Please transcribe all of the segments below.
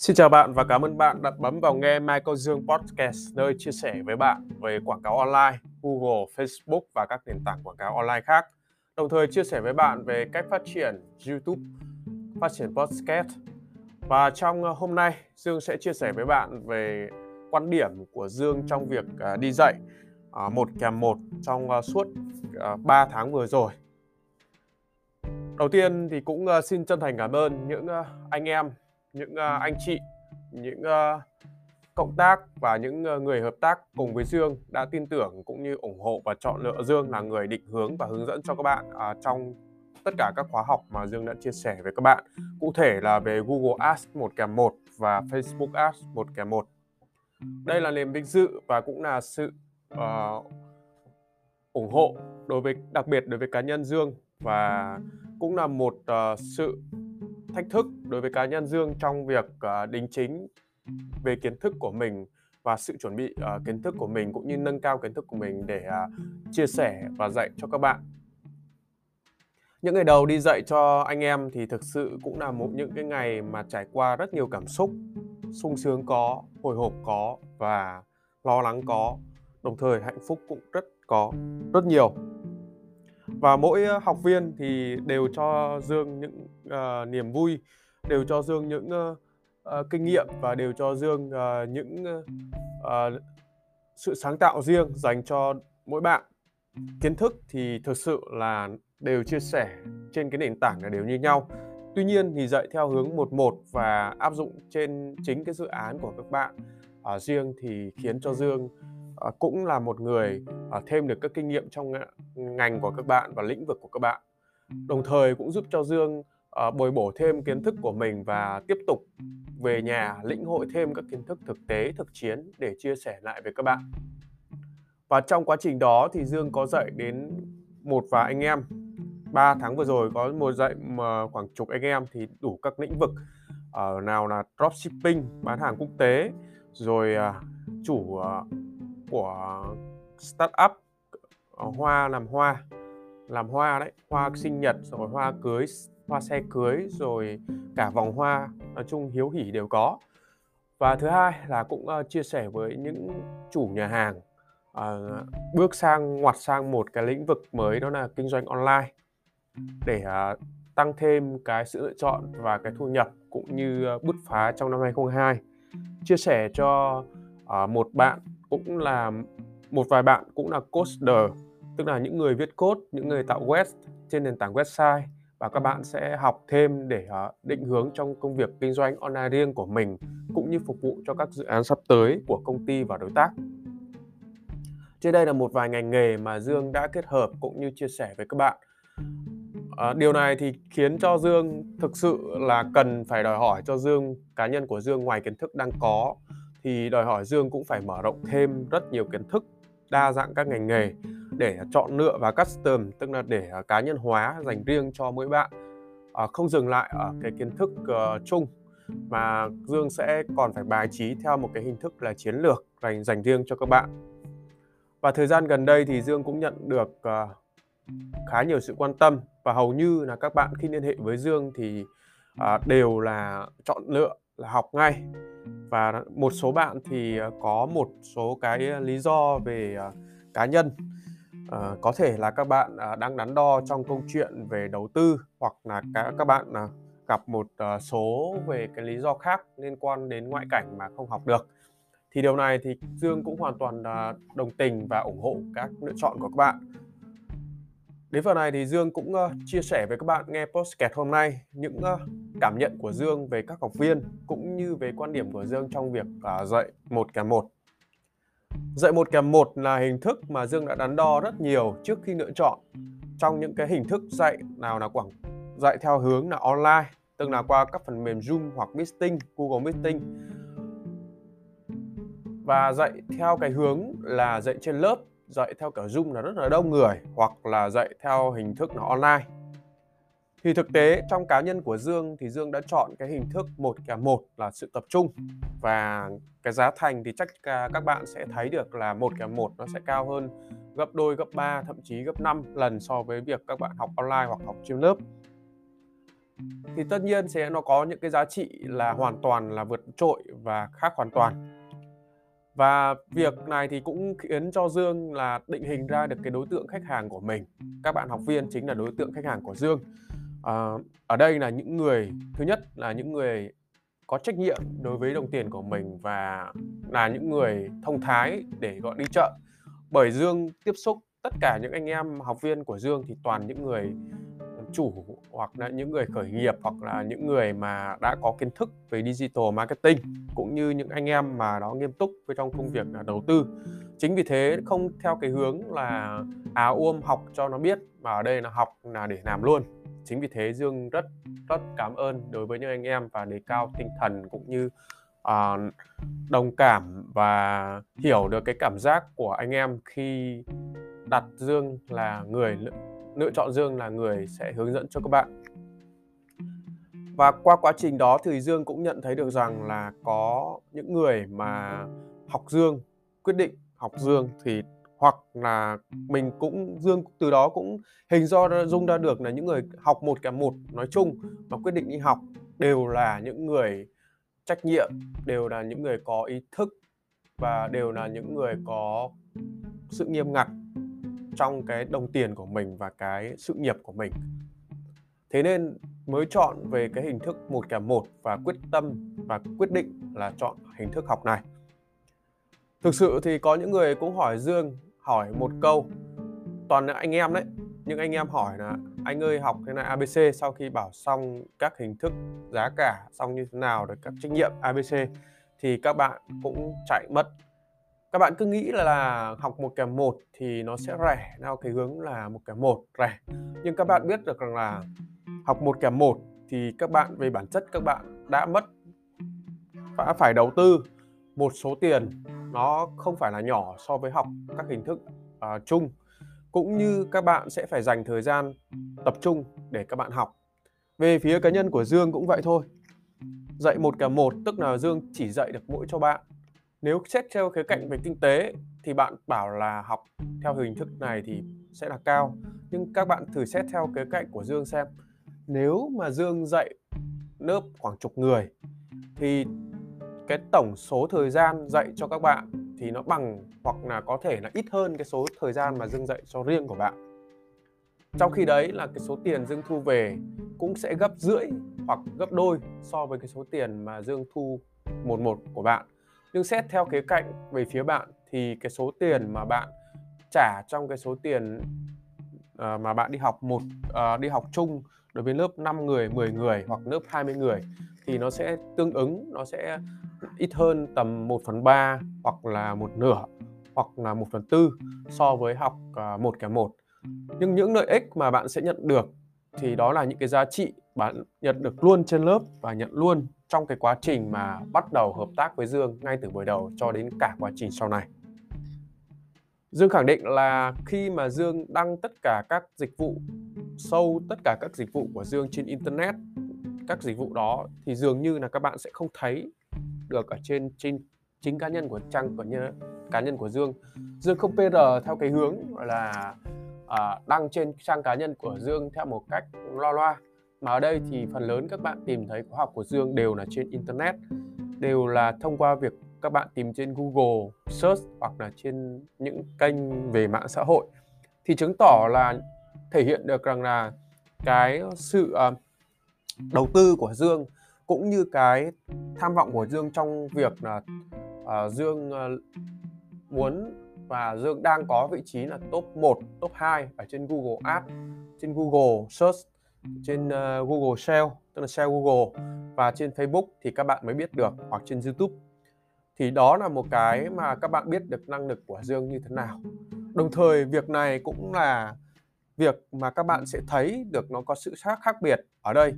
Xin chào bạn và cảm ơn bạn đã bấm vào nghe Michael Dương Podcast nơi chia sẻ với bạn về quảng cáo online, Google, Facebook và các nền tảng quảng cáo online khác. Đồng thời chia sẻ với bạn về cách phát triển YouTube, phát triển podcast. Và trong ờ, hôm nay, Dương sẽ chia sẻ với bạn về quan điểm của Dương trong việc ờ, đi dạy ờ, một kèm một trong suốt 3 tháng vừa rồi. Đầu tiên thì cũng xin chân thành cảm ơn những anh em những uh, anh chị những uh, cộng tác và những uh, người hợp tác cùng với Dương đã tin tưởng cũng như ủng hộ và chọn lựa Dương là người định hướng và hướng dẫn cho các bạn uh, trong tất cả các khóa học mà Dương đã chia sẻ với các bạn. Cụ thể là về Google Ads 1 kèm 1 và Facebook Ads 1 kèm 1 đây là niềm vinh dự và cũng là sự uh, ủng hộ đối với đặc biệt đối với cá nhân Dương và cũng là một uh, sự thách thức đối với cá nhân Dương trong việc uh, đính chính về kiến thức của mình và sự chuẩn bị uh, kiến thức của mình cũng như nâng cao kiến thức của mình để uh, chia sẻ và dạy cho các bạn. Những ngày đầu đi dạy cho anh em thì thực sự cũng là một những cái ngày mà trải qua rất nhiều cảm xúc, sung sướng có, hồi hộp có và lo lắng có, đồng thời hạnh phúc cũng rất có rất nhiều và mỗi học viên thì đều cho Dương những uh, niềm vui, đều cho Dương những uh, uh, kinh nghiệm và đều cho Dương uh, những uh, sự sáng tạo riêng dành cho mỗi bạn. Kiến thức thì thực sự là đều chia sẻ trên cái nền tảng là đều như nhau. Tuy nhiên thì dạy theo hướng một một và áp dụng trên chính cái dự án của các bạn uh, riêng thì khiến cho Dương uh, cũng là một người uh, thêm được các kinh nghiệm trong ngành của các bạn và lĩnh vực của các bạn đồng thời cũng giúp cho dương uh, bồi bổ thêm kiến thức của mình và tiếp tục về nhà lĩnh hội thêm các kiến thức thực tế thực chiến để chia sẻ lại với các bạn. Và trong quá trình đó thì dương có dạy đến một vài anh em. 3 tháng vừa rồi có một dạy mà khoảng chục anh em thì đủ các lĩnh vực. Uh, nào là dropshipping bán hàng quốc tế rồi uh, chủ uh, của startup hoa làm hoa làm hoa đấy hoa sinh nhật rồi hoa cưới hoa xe cưới rồi cả vòng hoa nói chung hiếu hỉ đều có. Và thứ hai là cũng uh, chia sẻ với những chủ nhà hàng uh, bước sang ngoặt sang một cái lĩnh vực mới đó là kinh doanh online để uh, tăng thêm cái sự lựa chọn và cái thu nhập cũng như uh, bứt phá trong năm 2022 chia sẻ cho uh, một bạn cũng là một vài bạn cũng là coder tức là những người viết code, những người tạo web trên nền tảng website và các bạn sẽ học thêm để ờ, định hướng trong công việc kinh doanh online riêng của mình cũng như phục vụ cho các dự án sắp tới của công ty và đối tác. Trên đây là một vài ngành nghề mà Dương đã kết hợp cũng như chia sẻ với các bạn. À, điều này thì khiến cho Dương thực sự là cần phải đòi hỏi cho Dương cá nhân của Dương ngoài kiến thức đang có thì đòi hỏi Dương cũng phải mở rộng thêm rất nhiều kiến thức đa dạng các ngành nghề để chọn lựa và custom tức là để à, cá nhân hóa dành riêng cho mỗi bạn. À, không dừng lại ở cái kiến thức uh, chung mà Dương sẽ còn phải bài trí theo một cái hình thức là chiến lược dành dành riêng cho các bạn. Và thời gian gần đây thì Dương cũng nhận được uh, khá nhiều sự quan tâm và hầu như là các bạn khi liên hệ với Dương thì uh, đều là chọn lựa là học ngay. Và một số bạn thì có một số cái lý do về cá nhân à, có thể là các bạn à, đang đắn đo trong câu chuyện về đầu tư hoặc là các các bạn à, gặp một à, số về cái lý do khác liên quan đến ngoại cảnh mà không học được. Thì điều này thì Dương cũng hoàn toàn à, đồng tình và ủng hộ các lựa chọn của các bạn. Đến phần này thì Dương cũng uh, chia sẻ với các bạn nghe podcast hôm nay những uh, cảm nhận của Dương về các học viên cũng như về quan điểm của Dương trong việc uh, dạy một kèm một. Dạy một kèm một là hình thức mà Dương đã đắn đo rất nhiều trước khi lựa chọn. Trong những cái hình thức dạy nào là quảng dạy theo hướng là online tức là qua các phần mềm Zoom hoặc Meeting, Google Meeting. Và dạy theo cái hướng là dạy trên lớp dạy theo cả Zoom là rất là đông người hoặc là dạy theo hình thức là online thì thực tế, trong cá nhân của Dương thì Dương đã chọn cái hình thức một kèm một là sự tập trung. Và cái giá thành thì chắc à, các bạn sẽ thấy được là một kèm một nó sẽ cao hơn gấp đôi, gấp 3 thậm chí gấp 5 lần so với việc các bạn học online hoặc học trên lớp. Thì tất nhiên sẽ nó có những cái giá trị là hoàn toàn là vượt trội và khác hoàn toàn. Và việc này thì cũng khiến cho Dương là định hình ra được cái đối tượng khách hàng của mình. Các bạn học viên chính là đối tượng khách hàng của Dương à, ở đây là những người thứ nhất là những người có trách nhiệm đối với đồng tiền của mình và là những người thông thái để gọi đi chợ. Bởi Dương tiếp xúc tất cả những anh em học viên của Dương thì toàn những người chủ hoặc là những người khởi nghiệp hoặc là những người mà đã có kiến thức về digital marketing cũng như những anh em mà nó nghiêm túc với trong công việc là đầu tư. Chính vì thế không theo cái hướng là áo ôm học cho nó biết mà ở đây là học là để làm luôn chính vì thế dương rất rất cảm ơn đối với những anh em và đề cao tinh thần cũng như uh, đồng cảm và hiểu được cái cảm giác của anh em khi đặt dương là người lựa chọn Dương là người sẽ hướng dẫn cho các bạn. Và qua quá trình đó thì Dương cũng nhận thấy được rằng là có những người mà học Dương, quyết định học Dương thì hoặc là mình cũng Dương từ đó cũng hình do dung ra được là những người học một kèm một nói chung mà quyết định đi học đều là những người trách nhiệm, đều là những người có ý thức và đều là những người có sự nghiêm ngặt trong cái đồng tiền của mình và cái sự nghiệp của mình. Thế nên mới chọn về cái hình thức một kèm một và quyết tâm và quyết định là chọn hình thức học này. Thực sự thì có những người cũng hỏi dương hỏi một câu. Toàn là anh em đấy những anh em hỏi là anh ơi học thế này abc sau khi bảo xong các hình thức giá cả xong như thế nào rồi các trách nhiệm abc thì các bạn cũng chạy mất. Các bạn cứ nghĩ là, là học một kèm một thì nó sẽ rẻ theo cái hướng là một kèm một rẻ. Nhưng các bạn biết được rằng là học một kèm một thì các bạn về bản chất các bạn đã mất đã phải đầu tư một số tiền nó không phải là nhỏ so với học các hình thức uh, chung. Cũng như các bạn sẽ phải dành thời gian tập trung để các bạn học. Về phía cá nhân của Dương cũng vậy thôi. Dạy một cả một tức là Dương chỉ dạy được mỗi cho bạn. Nếu xét theo cái cạnh về kinh tế thì bạn bảo là học theo hình thức này thì sẽ là cao. Nhưng các bạn thử xét theo cái cạnh của Dương xem. Nếu mà Dương dạy lớp khoảng chục người thì cái tổng số thời gian dạy cho các bạn thì nó bằng hoặc là có thể là ít hơn cái số thời gian mà Dương dạy cho riêng của bạn. Trong khi đấy là cái số tiền Dương thu về cũng sẽ gấp rưỡi hoặc gấp đôi so với cái số tiền mà Dương thu một một của bạn. Nhưng xét theo khía cạnh về phía bạn thì cái số tiền mà bạn trả trong cái số tiền uh, mà bạn đi học một uh, đi học chung đối với lớp 5 người, 10 người hoặc lớp 20 người thì nó sẽ tương ứng, nó sẽ ít hơn tầm 1 phần 3 hoặc là một nửa hoặc là 1 phần tư so với học à, một kèm một nhưng những lợi ích mà bạn sẽ nhận được thì đó là những cái giá trị bạn nhận được luôn trên lớp và nhận luôn trong cái quá trình mà bắt đầu hợp tác với Dương ngay từ buổi đầu cho đến cả quá trình sau này. Dương khẳng định là khi mà Dương đăng tất cả các dịch vụ sâu tất cả các dịch vụ của Dương trên internet các dịch vụ đó thì dường như là các bạn sẽ không thấy được ở trên trên chính cá nhân của trang của như cá nhân của Dương. Dương không PR theo cái hướng là uh, đăng trên trang cá nhân của Dương theo một cách lo loa mà ở đây thì phần lớn các bạn tìm thấy khóa học của Dương đều là trên internet đều là thông qua việc các bạn tìm trên Google search hoặc là trên những kênh về mạng xã hội thì chứng tỏ là thể hiện được rằng là cái sự uh, đầu tư của Dương cũng như cái tham vọng của Dương trong việc là uh, Dương uh, muốn và Dương đang có vị trí là top 1, top 2 ở trên Google Ads, trên Google Search trên uh, Google Sale tức là Sale Google và trên Facebook thì các bạn mới biết được hoặc trên YouTube. Thì đó là một cái mà các bạn biết được năng lực của Dương như thế nào. Đồng thời việc này cũng là việc mà các bạn sẽ thấy được nó có sự khác khác biệt ở đây.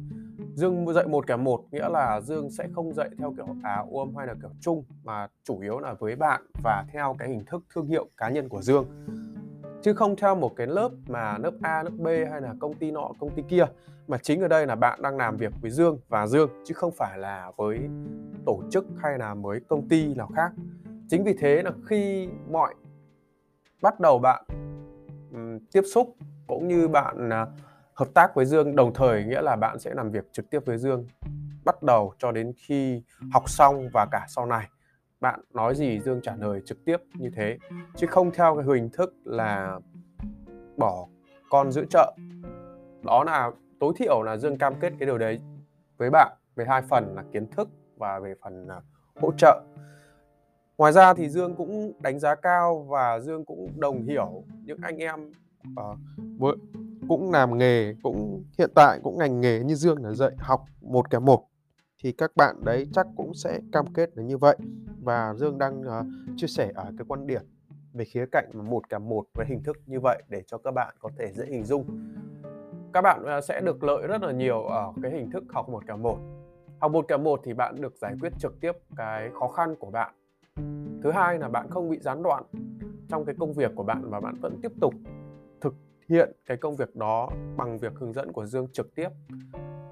Dương dạy một kèm một nghĩa là Dương sẽ không dạy theo kiểu áo ôm hay là kiểu chung mà chủ yếu là với bạn và theo cái hình thức thương hiệu cá nhân của Dương. Chứ không theo một cái lớp mà lớp A, lớp B hay là công ty nọ, công ty kia mà chính ở đây là bạn đang làm việc với Dương và Dương chứ không phải là với tổ chức hay là với công ty nào khác. Chính vì thế là khi mọi bắt đầu bạn um, tiếp xúc cũng như bạn à, hợp tác với Dương, đồng thời nghĩa là bạn sẽ làm việc trực tiếp với Dương bắt đầu cho đến khi học xong và cả sau này. Bạn nói gì, Dương trả lời trực tiếp như thế. Chứ không theo cái hình thức là bỏ con giữ chợ. Đó là, tối thiểu là Dương cam kết cái điều đấy với bạn về hai phần là kiến thức và về phần à, hỗ trợ. Ngoài ra thì Dương cũng đánh giá cao và Dương cũng đồng hiểu những anh em uh, cũng làm nghề cũng hiện tại cũng ngành nghề như Dương là dạy học một kèm một thì các bạn đấy chắc cũng sẽ cam kết là như vậy. Và Dương đang uh, chia sẻ ở cái quan điểm về khía cạnh một kèm một với hình thức như vậy để cho các bạn có thể dễ hình dung. Các bạn uh, sẽ được lợi rất là nhiều ở cái hình thức học một kèm một. Học một kèm một thì bạn được giải quyết trực tiếp cái khó khăn của bạn. Thứ hai là bạn không bị gián đoạn trong cái công việc của bạn và bạn vẫn tiếp tục thực hiện cái công việc đó bằng việc hướng dẫn của Dương trực tiếp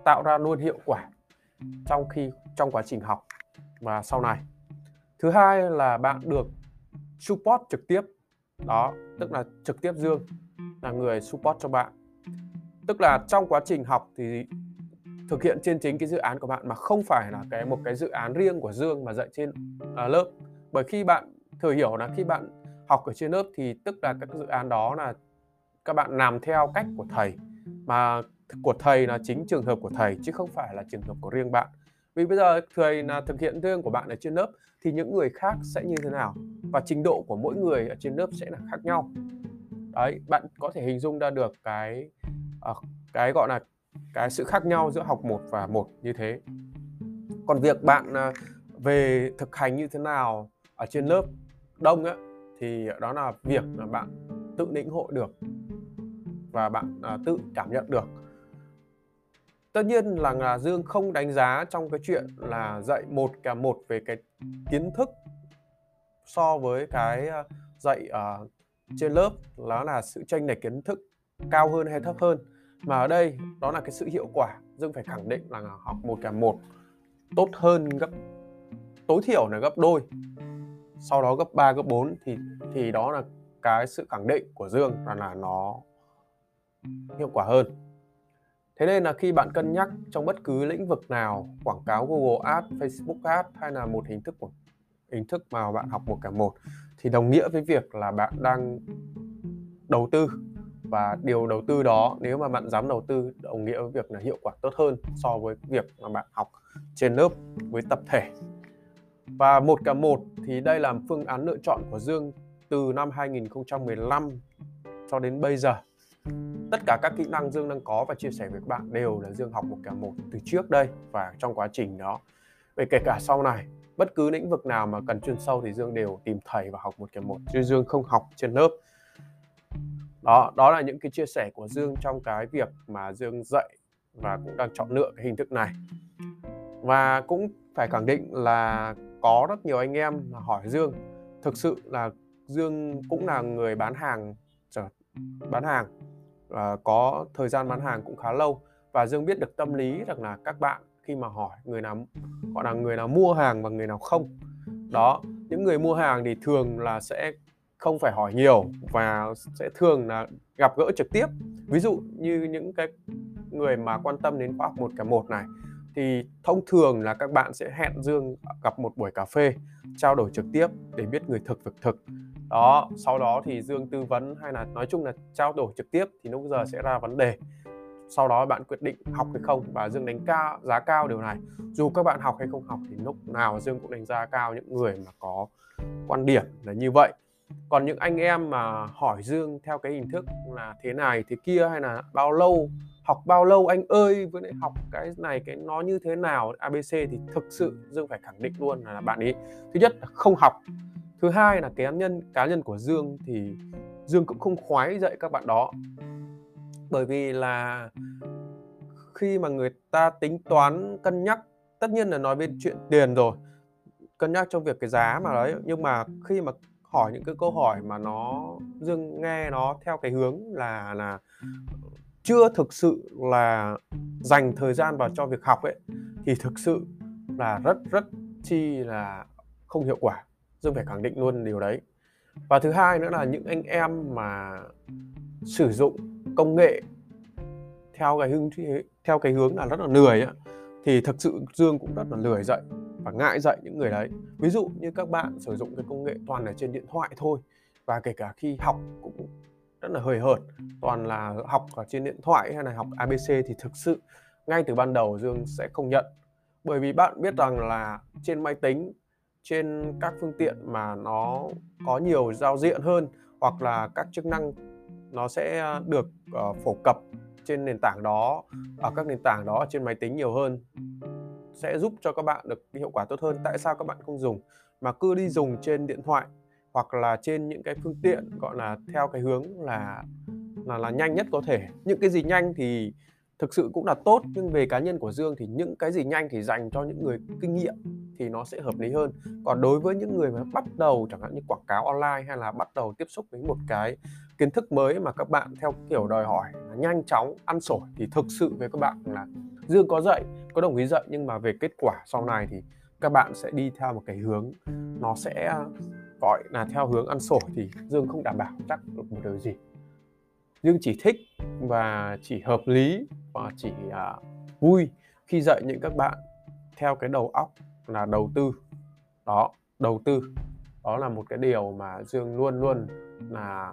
tạo ra luôn hiệu quả trong khi trong quá trình học và sau này. Thứ hai là bạn được support trực tiếp. Đó tức là trực tiếp dương là người support cho bạn. Tức là trong quá trình học thì thực hiện trên chính cái dự án của bạn mà không phải là cái một cái dự án riêng của dương mà dạy trên uh, lớp. Bởi khi bạn thừa hiểu là khi bạn học ở trên lớp thì tức là các dự án đó là các bạn làm theo cách của thầy. Mà của thầy là chính trường hợp của thầy chứ không phải là trường hợp của riêng bạn. Vì bây giờ thầy là thực hiện riêng của bạn ở trên lớp thì những người khác sẽ như thế nào? Và trình độ của mỗi người ở trên lớp sẽ là khác nhau. Đấy bạn có thể hình dung ra được cái uh, cái gọi là cái sự khác nhau giữa học một và một như thế. Còn việc bạn uh, về thực hành như thế nào ở trên lớp đông á thì đó là việc là bạn tự lĩnh hội được và bạn à, tự cảm nhận được. Tất nhiên là, là Dương không đánh giá trong cái chuyện là dạy một cả một về cái kiến thức so với cái à, dạy ở trên lớp đó là sự tranh lệch kiến thức cao hơn hay thấp hơn. Mà ở đây đó là cái sự hiệu quả. Dương phải khẳng định là học một cả một tốt hơn gấp tối thiểu là gấp đôi. Sau đó gấp 3 gấp 4 thì thì đó là cái sự khẳng định của Dương là là nó hiệu quả hơn. Thế nên là khi bạn cân nhắc trong bất cứ lĩnh vực nào, quảng cáo Google Ads, Facebook Ads hay là một hình thức của hình thức mà bạn học một cả một thì đồng nghĩa với việc là bạn đang đầu tư. Và điều đầu tư đó nếu mà bạn dám đầu tư đồng nghĩa với việc là hiệu quả tốt hơn so với việc mà bạn học trên lớp với tập thể. Và một cả một thì đây là phương án lựa chọn của Dương từ năm 2015 cho đến bây giờ tất cả các kỹ năng dương đang có và chia sẻ với các bạn đều là dương học một cả một từ trước đây và trong quá trình đó. Về kể cả sau này, bất cứ lĩnh vực nào mà cần chuyên sâu thì dương đều tìm thầy và học một kèm một, chứ dương không học trên lớp. Đó đó là những cái chia sẻ của dương trong cái việc mà dương dạy và cũng đang chọn lựa cái hình thức này. Và cũng phải khẳng định là có rất nhiều anh em hỏi dương. Thực sự là dương cũng là người bán hàng bán hàng. À, có thời gian bán hàng cũng khá lâu. Và Dương biết được tâm lý rằng là các bạn khi mà hỏi người nào, gọi là người nào mua hàng và người nào không. Đó, những người mua hàng thì thường là sẽ không phải hỏi nhiều và sẽ thường là gặp gỡ trực tiếp. Ví dụ như những cái người mà quan tâm đến khóa học một, cả một này, thì thông thường là các bạn sẽ hẹn Dương gặp một buổi cà phê, trao đổi trực tiếp để biết người thực, việc thực đó sau đó thì dương tư vấn hay là nói chung là trao đổi trực tiếp thì lúc giờ sẽ ra vấn đề. Sau đó bạn quyết định học hay không và dương đánh cao giá cao điều này. Dù các bạn học hay không học thì lúc nào dương cũng đánh giá cao những người mà có quan điểm là như vậy. Còn những anh em mà hỏi dương theo cái hình thức là thế này thế kia hay là bao lâu học bao lâu anh ơi với lại học cái này cái nó như thế nào abc thì thực sự dương phải khẳng định luôn là bạn ấy thứ nhất là không học thứ hai là cái cá nhân cá nhân của dương thì dương cũng không khoái dạy các bạn đó. Bởi vì là khi mà người ta tính toán, cân nhắc, tất nhiên là nói về chuyện tiền rồi, cân nhắc trong việc cái giá mà đấy, nhưng mà khi mà hỏi những cái câu hỏi mà nó, dương nghe nó theo cái hướng là là chưa thực sự là dành thời gian vào cho việc học ấy, thì thực sự là rất rất chi là không hiệu quả dương phải khẳng định luôn điều đấy. Và thứ hai nữa là những anh em mà sử dụng công nghệ theo cái hướng theo cái hướng là rất là lười á, thì thực sự Dương cũng rất là lười dạy và ngại dạy những người đấy. Ví dụ như các bạn sử dụng cái công nghệ toàn ở trên điện thoại thôi và kể cả khi học cũng rất là hời hợt. Toàn là học ở trên điện thoại hay là học ABC thì thực sự ngay từ ban đầu Dương sẽ không nhận. Bởi vì bạn biết rằng là trên máy tính trên các phương tiện mà nó có nhiều giao diện hơn hoặc là các chức năng nó sẽ ờ, được uh, phổ cập trên nền tảng đó ở các nền tảng đó trên máy tính nhiều hơn sẽ giúp cho các bạn được hiệu quả tốt hơn. Tại sao các bạn không dùng? Mà cứ đi dùng trên điện thoại hoặc là trên những cái phương tiện gọi là theo cái hướng là là là nhanh nhất có thể. Những cái gì nhanh thì thực sự cũng là tốt, nhưng về cá nhân của Dương thì những cái gì nhanh thì dành cho những người kinh nghiệm thì nó sẽ hợp lý hơn. Còn đối với những người mà bắt đầu, chẳng hạn như quảng cáo online hay là bắt đầu tiếp xúc với một cái kiến thức mới mà các bạn theo kiểu đòi hỏi là nhanh chóng, ăn sổi, thì thực sự với các bạn là Dương có dạy, có đồng ý dạy, nhưng mà về kết quả sau này thì các bạn sẽ đi theo một cái hướng, nó sẽ, gọi là, theo hướng ăn sổi thì Dương không đảm bảo chắc được một điều gì nhưng chỉ thích và chỉ hợp lý và chỉ à, vui khi dạy những các bạn theo cái đầu óc là đầu tư. Đó đầu tư. Đó là một cái điều mà Dương luôn luôn là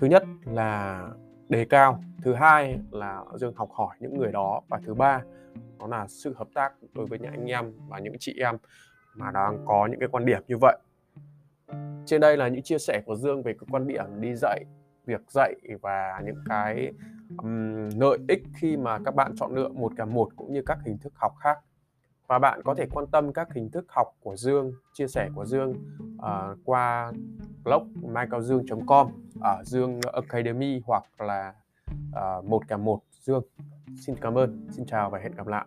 thứ nhất là đề cao thứ hai là Dương học hỏi những người đó và thứ ba đó là sự hợp tác đối với những anh em và những chị em mà đang có những cái quan điểm như vậy. Trên đây là những chia sẻ của Dương về cái quan điểm đi dạy việc dạy và những cái um, lợi ích khi mà các bạn chọn lựa một cả một cũng như các hình thức học khác. Và bạn có thể quan tâm các hình thức học của Dương chia sẻ của Dương uh, qua blog maicaodương.com ở Dương Academy hoặc là uh, một cả một Dương. Xin cảm ơn xin chào và hẹn gặp lại.